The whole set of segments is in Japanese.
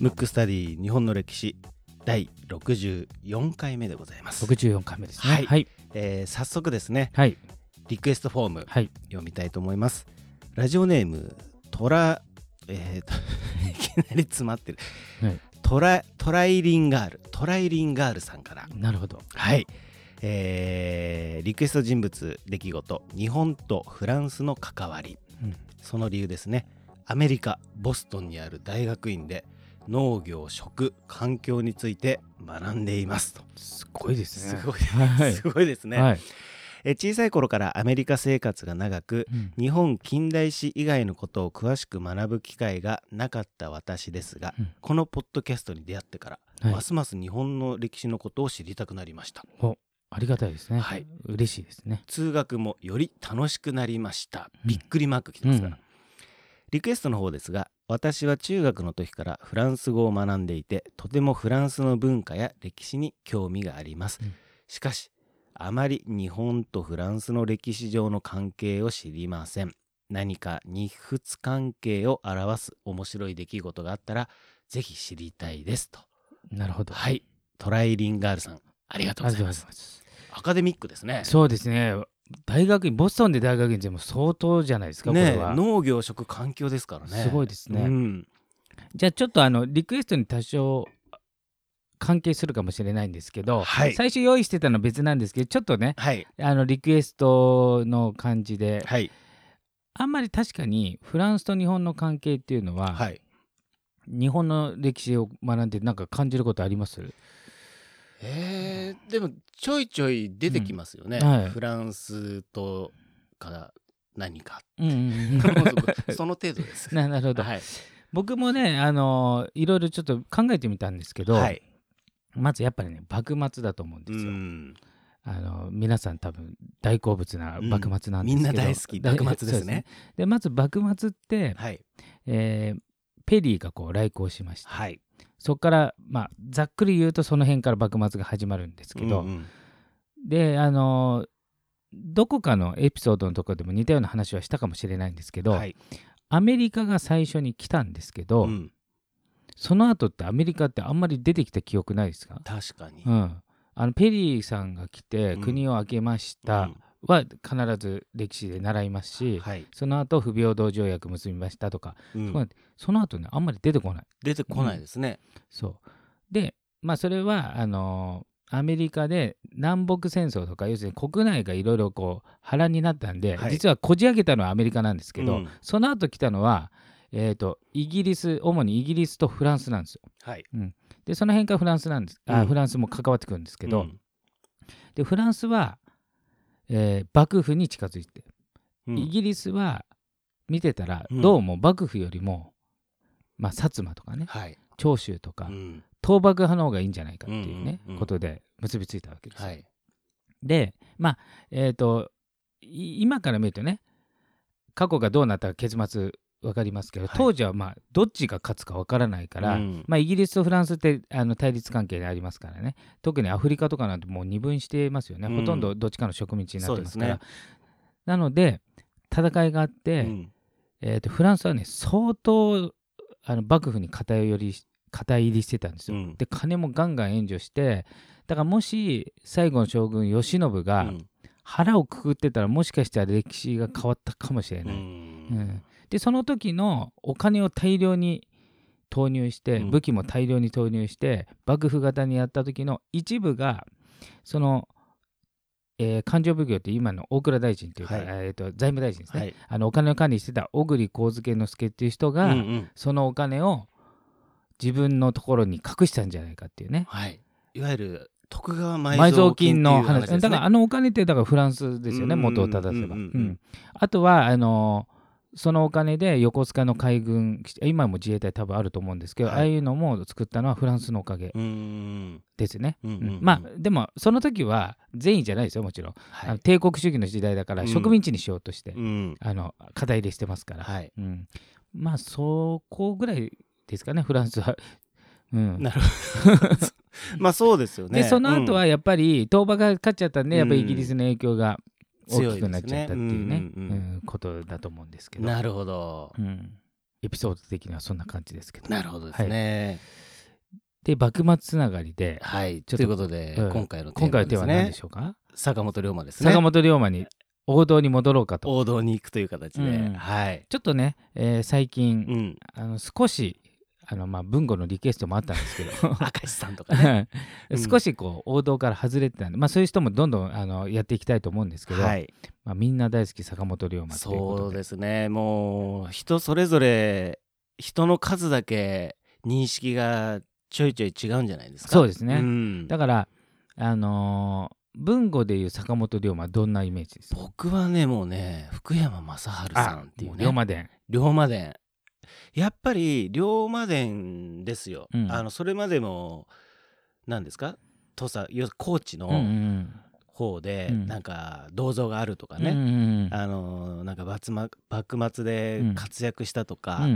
ムックスタディ日本の歴史第64回目でございます、64回目ですね。はい。はい。えー早速ですねはい。リクエストフォームはい。読みたいと思います。ラジオネームトラえー、と いきなり詰まってる、はい。トラトライリンガールトライリンガールさんから。なるほど。はい、えーリクエスト人物出来事日本とフランスの関わり、うん。その理由ですね。アメリカボストンにある大学院で農業食環境について学んでいます。と。すごいですね。すごい、はい。すごいですね、はい。え小さい頃からアメリカ生活が長くうん。日本近代史以外のことを詳しく学ぶ機会がなかった私ですが、うん。このポッドキャストに出会ってから、はい。ますます日本の歴史のことを知りたくなりました。おありがたいですね。はい。嬉しいですね。通学もより楽しくなりました。うん。びっくりマーク来てますから、うん。リクエストの方ですが私は中学の時からフランス語を学んでいてとてもフランスの文化や歴史に興味があります、うん。しかしあまり日本とフランスの歴史上の関係を知りません。何か日仏関係を表す面白い出来事があったらぜひ知りたいですと。なるほど。はい。トライリンガールさんありがとうございますアカデミックですね。そうですね。大学院ボストンで大学院でも相当じゃないですかこねれは。農業食環境ですからね。すごいですね。うん。じゃあちょっとあのリクエストに多少関係するかもしれないんですけど、はい。最初用意してたのは別なんですけどちょっとねはい。あのリクエストの感じではい。あんまり確かにフランスと日本の関係っていうのは、はい。日本の歴史を学んでなんか感じることあります？えー、でもちょいちょい出てきますよね、うん。はい。フランスとから何かうんうん その程度です。うんななるほど、はい、僕もねあのいろいろちょっと考えてみたんですけど、はい。まずやっぱりね幕末だと思うんでうすよ。ん。あの皆さん多分大好物な幕末なんですけど、みんな大好き だ幕末ですね。でまず幕末って、はい。えーペリーがこう来航しました、はいそこから、まあ、ざっくり言うとその辺から幕末が始まるんですけど、うんうん。であのどこかのエピソードのところでも似たような話はしたかもしれないんですけど、はい。アメリカが最初に来たんですけど、うん。その後ってアメリカってあんまり出てきた記憶ないですか、確かに、うん、あのペリーさんが来てうん。国を挙げましたは必ず歴史で習いますし、はい、その後不平等条約結びましたとか、うん。その後ねあんまり出てこない。出てこないですね、そう。でまあそれはあのーアメリカで南北戦争とか要するに国内がいろいろこう波乱になったんで、はい。実はこじ開けたのはアメリカなんですけど、うん。その後来たのは、えー、とイギリス主にイギリスとフランスなんですよ。はい。でその辺からフランスなんですあ、うん。フランスも関わってくるんですけど、うん。でフランスは、えー幕府に近づいて、うん。イギリスは見てたら、うん。どうも幕府よりも、まあ、薩摩とかねはい、長州とか、うん。倒幕派の方がいいんじゃないかっていうね、ことで結びついたわけです。よ。はい。でまあえっ、とい今から見るとね過去がどうなったか結末分かりますけど、はい。当時はまあどっちが勝つか分からないから、うん。まあ、イギリスとフランスってあの対立関係でありますからね。特にアフリカとかなんてもう二分してますよね、うん。ほとんどどっちかの植民地になってますから。そうでなので戦いがあって、うん。えー、とフランスはね相当あの幕府に偏り肩入りしてたんですよ、うん。で金もガンガン援助してだからもし最後の将軍慶喜がうん。腹をくくってたらもしかしたら歴史が変わったかもしれうない、うん。んでその時のお金を大量に投入してうん。武器も大量に投入して幕府型にやった時の一部がその、えー勘定奉行って今の大蔵大臣というか、はい。えー、と財務大臣ですね、はい。あのお金を管理してた小栗幸助之助っていう人が、うんうん。そのお金を自分のところに隠したんじゃないかっていうね。はい、いわゆる徳川埋埋蔵蔵金金の話ですね。だからあのお金ってだからフランスですよね。うん元を正せば、うんうんうん。うん。あとはあのそのお金で横須賀の海軍今も自衛隊多分あると思うんですけど、はい。ああいうのも作ったのはフランスのおかげ。ですね、うんうんうんうん。まあでもその時は善意じゃないですよもちろん、あはい。の帝国主義の時代だからうん。植民地にしようとして、うん。あの肩入れしてますから、はい。うん、まあそこぐらいですかねフランスは。うん、なるほど。まあそうですよね。でその後はやっぱり東馬が勝っちゃったんで、やっぱりイギリスの影響が大きくなっちゃったっていうね強いですねうんうんうん。うんことだと思うんですけど、なるほど。うん、エピソード的にはそんな感じですけど。なるほどですね。で幕末つながりではい、ちょっとということで、うん。今回のテー今回のテーマは何マでしょうか、坂本龍馬ですね。坂本龍馬に王道に戻ろうかと。王道に行くという形で、うん。はい、ちょっとね、えー最近、うん、あの少しあの、まあ、文吾のリクエストもあったんですけど。明石さんとかね。うん。少しこう王道から外れてたんで、まあ、そういう人もどんどんあのやっていきたいと思うんですけど、はい。まあ、みんな大好き坂本龍馬ということで。そうですね。もう人それぞれ人の数だけ認識がちょいちょい違うんじゃないですか。そうですね。ん。だからあのー文語でいう坂本龍馬はどんなイメージですか？僕はねもうね福山雅治さんっていうね。も龍馬伝。龍馬伝やっぱり龍馬伝ですよ、うん。あのそれまでも何ですか？土佐高知の方で、うん。なんか銅像があるとかね、うんうんうん。あのなんか幕末で活躍したとか、い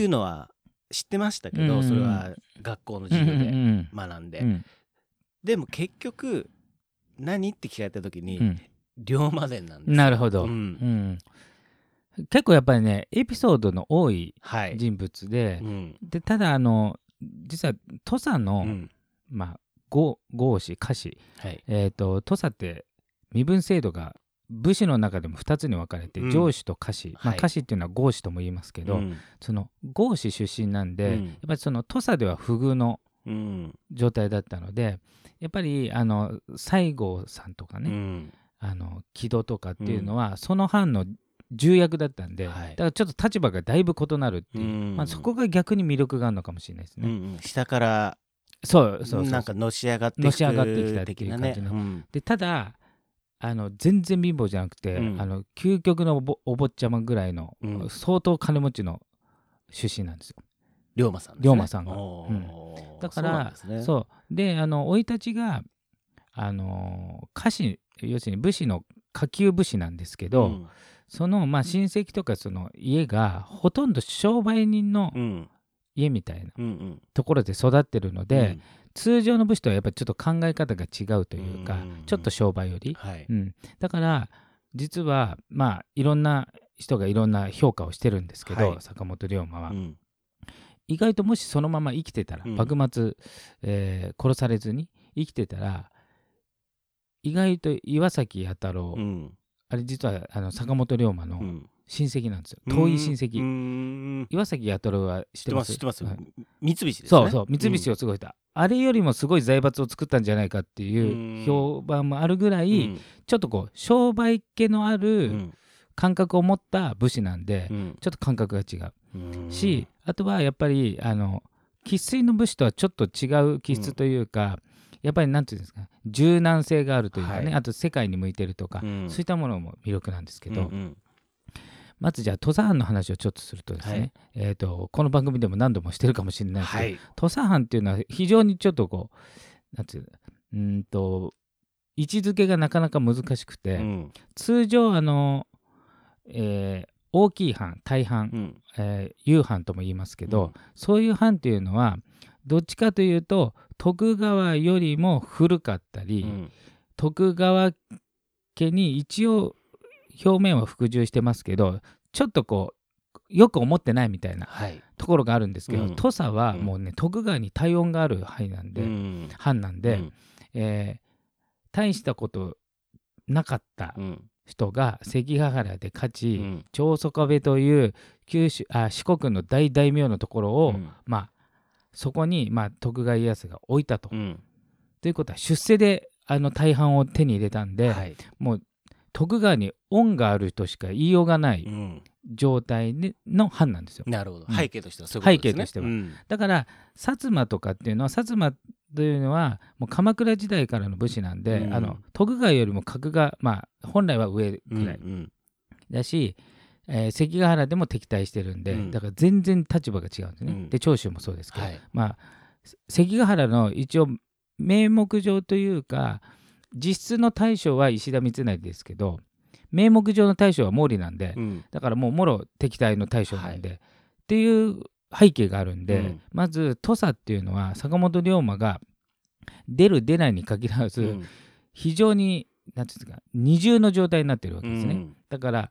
うのは知ってましたけど、それは学校のうん授業でうん。学んで、うん。でも結局何って聞かれた時に、うん。龍馬伝なんですよ。なるほど、ううんん結構やっぱりねエピソードの多いはい、人物でう、ん。でただあの実は土佐の、うん。まあ豪豪士家臣はい。えー、と土佐って身分制度が武士の中でも2つに分かれて、うん。上司と家臣、まあ、はい。家臣っていうのは豪士とも言いますけど、うん。その豪士出身なんで、うん。やっぱりその土佐では不遇のうん。状態だったのでやっぱりあの西郷さんとかね、うん。あの木戸とかっていうのは、その藩の重役だったんで、はい。だからちょっと立場がだいぶ異なるっていう、うん。まあ、そこが逆に魅力があるのかもしれないですね。うんうん。下からそうそうなんかのし上がってきたっていう感じの。うん。でただあの全然貧乏じゃなくて、うん。あの究極のお坊ちゃまぐらいの、うん。相当金持ちの出身なんですよ。龍馬さんね。龍馬さんが。だからですね。そう。であの生い立ちがあの家臣要するに武士の下級武士なんですけど、うんそのまあ親戚とかその家がほとんど商売人のうん。家みたいなうんうん。ところで育ってるので、通常の武士とはやっぱりちょっと考え方が違うというか、うんちょっと商売より、はい。うん、だから実はまあいろんな人がいろんな評価をしてるんですけど、はい。坂本龍馬は、うん。意外ともしそのまま生きてたら、うん。幕末、えー殺されずに生きてたら意外と岩崎弥太郎、うんあれ実はあの坂本龍馬のうん。親戚なんですよ、遠い親戚、うん。岩崎弥太郎は知っててまますす知ってます。はい。三菱ですね。そうそう三菱をすごいた、あれよりもすごい財閥を作ったんじゃないかっていううん。評判もあるぐらうい、ん。ちょっとこう商売気のあうるん。感覚を持った武士なんで、うん。ちょっと感覚が違う。うん。し、あとはやっぱりあの生粋の武士とはちょっと違う気質というか、やっぱりなんていうんですか柔軟性があるというかね、はい。あと世界に向いてるとか、うん。そういったものも魅力なんですけど、うんうん。まずじゃあ土佐藩の話をちょっとするとですね、はい。えー、とこの番組でも何度もしてるかもしれないですけど、はい。土佐藩っていうのは非常にちょっとこうなんていうのうーんと位置づけがなかなか難しくて、うん。通常あの、えー大きい藩大藩、うん。えー夕藩とも言いますけど、うん。そういう藩っていうのはどっちかというと徳川よりも古かったり、うん。徳川家に一応表面は服従してますけどちょっとこうよく思ってないみたいなはい。ところがあるんですけど、うん。土佐はうん。もうね徳川に体温がある範囲なんで、うん。藩なんで、うん。えー大したことなかったうん。人が関ヶ原で勝ち、うん。長宗我部という九州あ四国の大大名のところを、うん。まあそこに、まあ、徳川家康が置いたと。うん。ということは出世であの大半を手に入れたんで、はい。もう徳川に恩があるとしか言いようがないうん。状態での藩なんですよ。なるほど。うん。背景としてはそういうことですね。背景としては。うん。だから薩摩とかっていうのは薩摩というのはもう鎌倉時代からの武士なんで、うん。あの徳川よりも格が、まあ、本来は上ぐらい。うん。だし、えー関ヶ原でも敵対してるんで、うん。だから全然立場が違うんですね。うん。で長州もそうですけど、はい。まあ関ヶ原の一応名目上というか実質の大将は石田三成ですけど名目上の大将は毛利なんで、うん。だからもうもろ敵対の大将なんで、っていう背景があるんで、うん。まず土佐っていうのは坂本龍馬が出る出ないに限らず、うん。非常になんていうんですか二重の状態になってるわけですね。うん。だから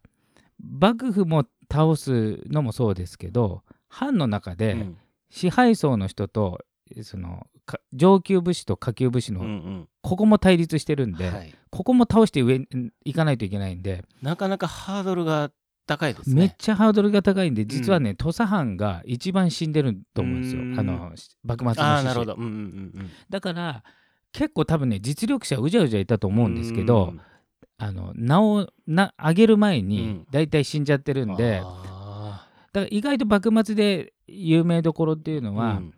幕府も倒すのもそうですけど藩の中でうん。支配層の人とそのか上級武士と下級武士うんうのん。ここも対立してるんで、はい。ここも倒して上に行かないといけないんで、なかなかハードルが高いですね。めっちゃハードルが高いんで実はね、土佐藩が一番死んでると思うんですよ。うん。あの幕末の志士。ああなるほど。うんうんうんだから結構多分ね実力者うじゃうじゃいたとうん。思うんですけど、うんあの名をな上げる前うにん。大体死んじゃってるんで、あだから意外と幕末で有名どころっていうのーは、うん。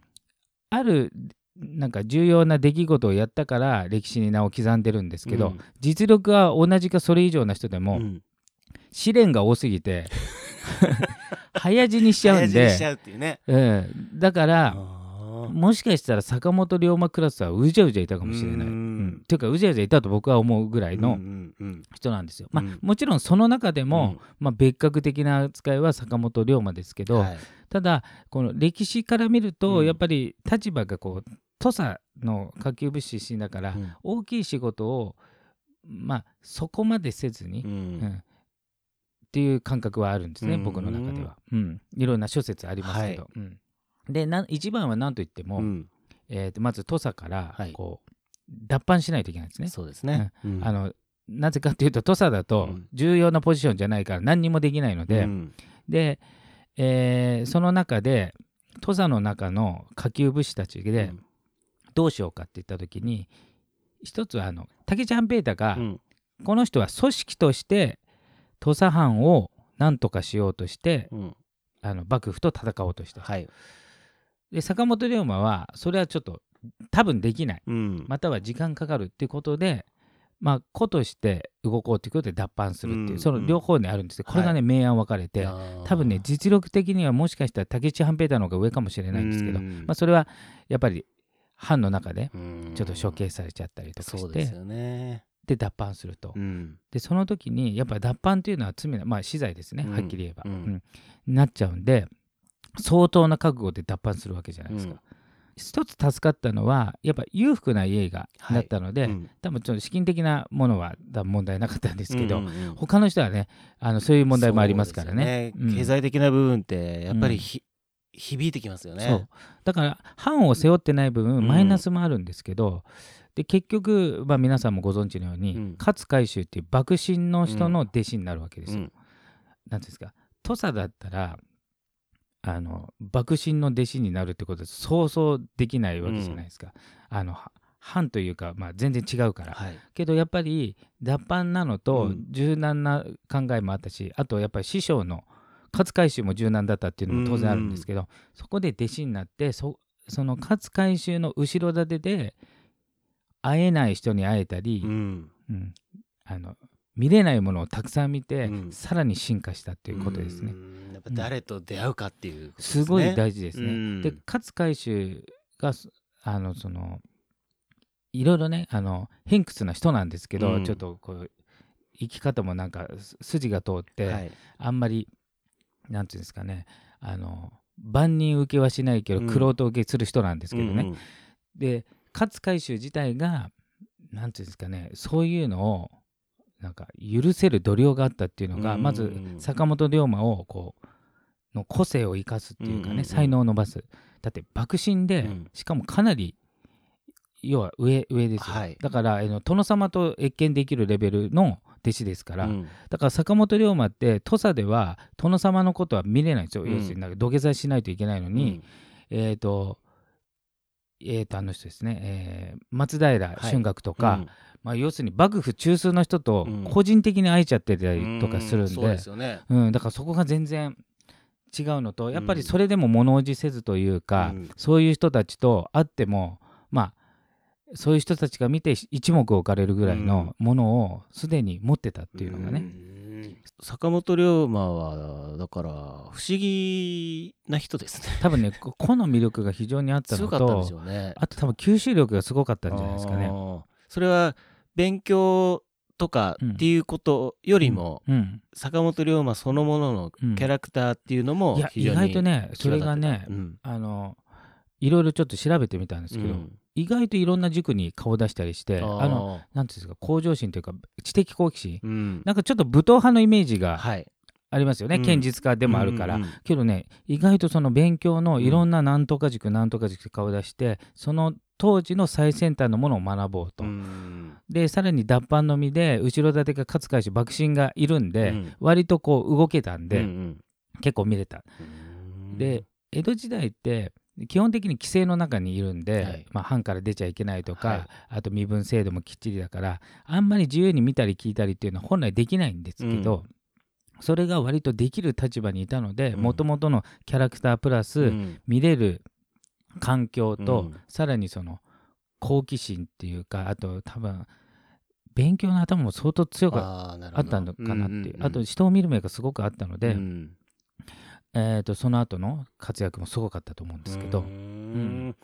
あるなんか重要な出来事をやったから歴史に名を刻んでるんですけど、うん。実力は同じかそれ以上な人でも、うん。試練が多すぎて 早死にしちゃうんで、早死にしちゃうっていうね。うん。だからもしかしたら坂本龍馬クラスはうじゃうじゃいたかもしれない。ううん。んっていうかうじゃうじゃいたと僕は思うぐらいの人なんですよ。まあうん。もちろんその中でも、まあ、別格的な扱いは坂本龍馬ですけど、はい。ただこの歴史から見ると、うん。やっぱり立場がこう土佐の下級武士出身だから、うん。大きい仕事をまあそこまでせずに、ううん。んっていう感覚はあるんですね、うん。僕の中では、うん。いろんな諸説ありますけど。うんでな一番は何といっても、うん。えーとまず土佐からはい。こう、脱藩しないといけないんですね。そうですね。うん。あのなぜかっていうと土佐だとうん。重要なポジションじゃないから何にもできないので、うん。で、えーその中で土佐の中の下級武士たちでうん。どうしようかって言った時に一つはあの竹ちゃんペータが、うん。この人は組織として土佐藩を何とかしようとしてうん。あの幕府と戦おうとした、はい。で坂本龍馬はそれはちょっと多分できない。うん。または時間かかるっていうことでまあ子として動こうということで脱藩するっていう、うんその両方にあるんですよこれがね、明暗分かれて多分ね実力的にはもしかしたら竹内半平太の方が上かもしれないんですけど、うんまあ、それはやっぱり藩の中でうん。ちょっと処刑されちゃったりとかして、そうですよね。で脱藩すると、うん。でその時にやっぱり脱藩っていうのは罪なまあ死罪ですね、うん。はっきり言えば、うん。うん。なっちゃうんで相当な覚悟で脱藩するわけじゃないですか、うん。一つ助かったのはやっぱ裕福な家がだったので、うん。多分ちょっと資金的なものは問題なかったんですけど、うんうんうん。他の人はねあのそういう問題もありますからね。そうん。経済的な部分ってやっぱりひ響いてきますよね。そう。だから藩を背負ってない部分、うん。マイナスもあるんですけどで結局、まあ、皆さんもご存知のように、うん。勝海舟っていう幕臣の人の弟子になるわけですよ。うん。なんですか。土佐だったらあの幕臣の弟子になるってことはそうそうできないわけじゃないですか。あのは藩というか、まあ、全然違うから。はい。けどやっぱり脱藩なのとうん柔軟な考えもあったし、あとやっぱり師匠の勝海舟も柔軟だったっていうのも当然あるんですけど、そこで弟子になってそその勝海舟の後ろ盾で会えない人に会えたり、うんうんあの見れないものをたくさん見て、うんさらに進化したっていうことですね。ぱ誰と出会うかっていうことです。ごい大事ですね。うんで勝海舟がそあのそのいろいろねあの偏屈な人なんですけど、うんちょっとこう生き方もなんかす筋が通って、はいあんまりなんていうんですかねあの万人受けはしないけどうん玄人受けする人なんですけどね。うんうんで勝海舟自体がなんていうんですかねそういうのをなんか許せる度量があったっていうのが、うんまず坂本龍馬をこうの個性を生かすっていうかね、うんうんうん。才能を伸ばす。だって幕臣で、うん。しかもかなり要は上上ですよ、はい。だからあの殿様と謁見できるレベルの弟子ですから、うん。だから坂本龍馬って土佐では殿様のことは見れないんですよ、うん。要するになんか土下座しないといけないのに、えっ、とえー、とあの人ですね、えー松平春岳とか、うん。まあ、要するに幕府中枢の人とうん。個人的に会えちゃってたりとかするんで,、そうですよね。うん、だからそこが全然違うのとやっぱりそれでも物おじせずというか、うん。そういう人たちと会ってもまあそういう人たちが見て一目置かれるぐらいのものをすでに持ってたっていうのがね、うん。坂本龍馬はだから不思議な人ですね。多分ねこ 個の魅力が非常にあったのとね。あと多分吸収力がすごかったんじゃないですかね。それは勉強とかっていうことよりも、うん、坂本龍馬そのもののキャラクターっていうのもいや意外とねそれがね、うん。あのいろいろちょっと調べてみたんですけど、うん。意外といろんな塾に顔出したりしてあのなんていうんですか向上心というか知的好奇心、うん、なんかちょっと武闘派のイメージがはい。ありますよね、うん。堅実家でもあるから、うんうんうん。けどね意外とその勉強のいろんななんとか塾、なんとか塾って顔出してその当時の最先端のものを学ぼうと、うん。でさらに脱藩の身で後ろ盾が勝海舟幕臣がいるんで、うん。割とこう動けたんで、うん結構見れた。うん。で江戸時代って基本的に規制の中にいるんで、はい。まあ、藩から出ちゃいけないとか、はい。あと身分制度もきっちりだからあんまり自由に見たり聞いたりっていうのは本来できないんですけど、それが割とできる立場にいたのでうん。もともとのキャラクタープラス、うん。見れる環境と、うん。さらにその好奇心っていうかあと多分勉強の頭も相当強くあったのかなっていう、んんん。あと人を見る目がすごくあったので、うん。えー、とその後の活躍もすごかったと思うんですけど、うーん。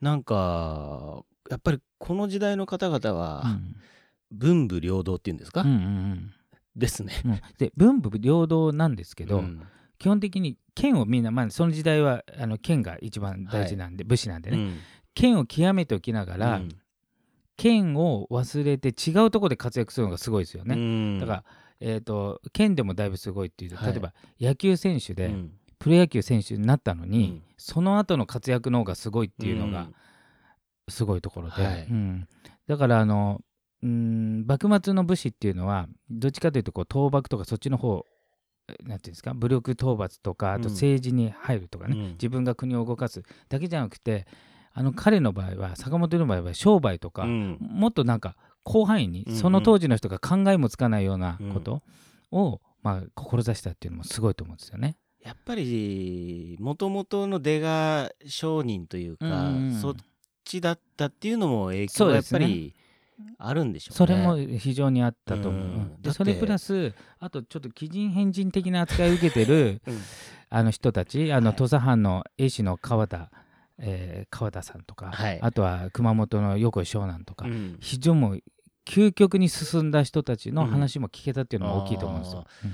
なんかやっぱりこの時代の方々うはん。文武両道っていうんですか、うんうんですね。で文武両道なんですけど、うん基本的に剣をみんな、まあ、その時代はあの剣が一番大事なんで、武士なんでね、うん。剣を極めておきながら、うん。剣を忘れて違うところで活躍するのがすごいですよね。うん。だから、えー、と剣でもだいぶすごいっていうとはい。例えば野球選手で、うん。プロ野球選手になったのに、うん。その後の活躍の方がすごいっていうのがすごいところで、はい。うん。だからあのうん幕末の武士っていうのはどっちかというとこう倒幕とかそっちの方えなんていうんですか武力討伐とかあとうん政治に入るとかね、うん。自分が国を動かすだけじゃなくてあの彼の場合は坂本の場合は商売とか、うん。もっとなんか広範囲にその当時の人が考えもつかないようなことを、まあ、志したっていうのもすごいと思うんですよね。やっぱりもともとの出が商人というか、うんうんそっちだったっていうのも影響がやっぱりあるんでしょうね。それも非常にあったと思う。うでそれプラスあとちょっと奇人変人的な扱いを受けてるうん。あの人たちあのはい。土佐藩の絵師の川田、えー川田さんとか、はい。あとは熊本の横井湘南とか、うん。非常に究極に進んだ人たちの話も聞けたっていうのは大きいと思うんですよ。うん。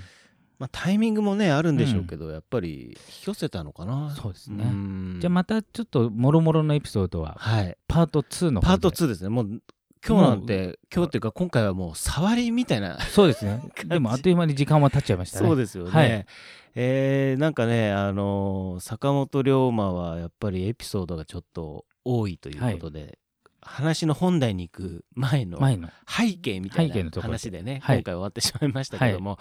まあ、タイミングもねあるんでしょうけど、やっぱり引き寄せたのかな。そうですね。ん。じゃあまたちょっともろもろのエピソードははい、パート2のパート2ですね。もう今日なんて今日っていうか今回はもう触りみたいな。そうですね。でもあっという間に時間は経っちゃいましたね。そうですよね。はい。えーなんかね、あのー坂本龍馬はやっぱりエピソードがちょっと多いということで、話の本題に行く前の背景みたいな話でね、はい。今回終わってしまいましたけども、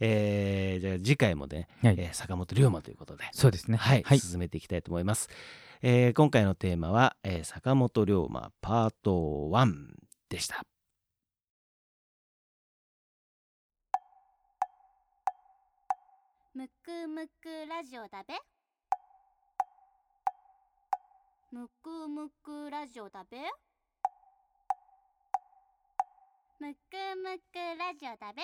えーじゃあ次回もね、はい。えー坂本龍馬ということで、そうですね。はい、はい、進めていきたいと思います。えー今回のテーマは、えー坂本龍馬パート1でした。むくむくラジオだべ。むくむくラジオだべ。むくむくラジオだべ。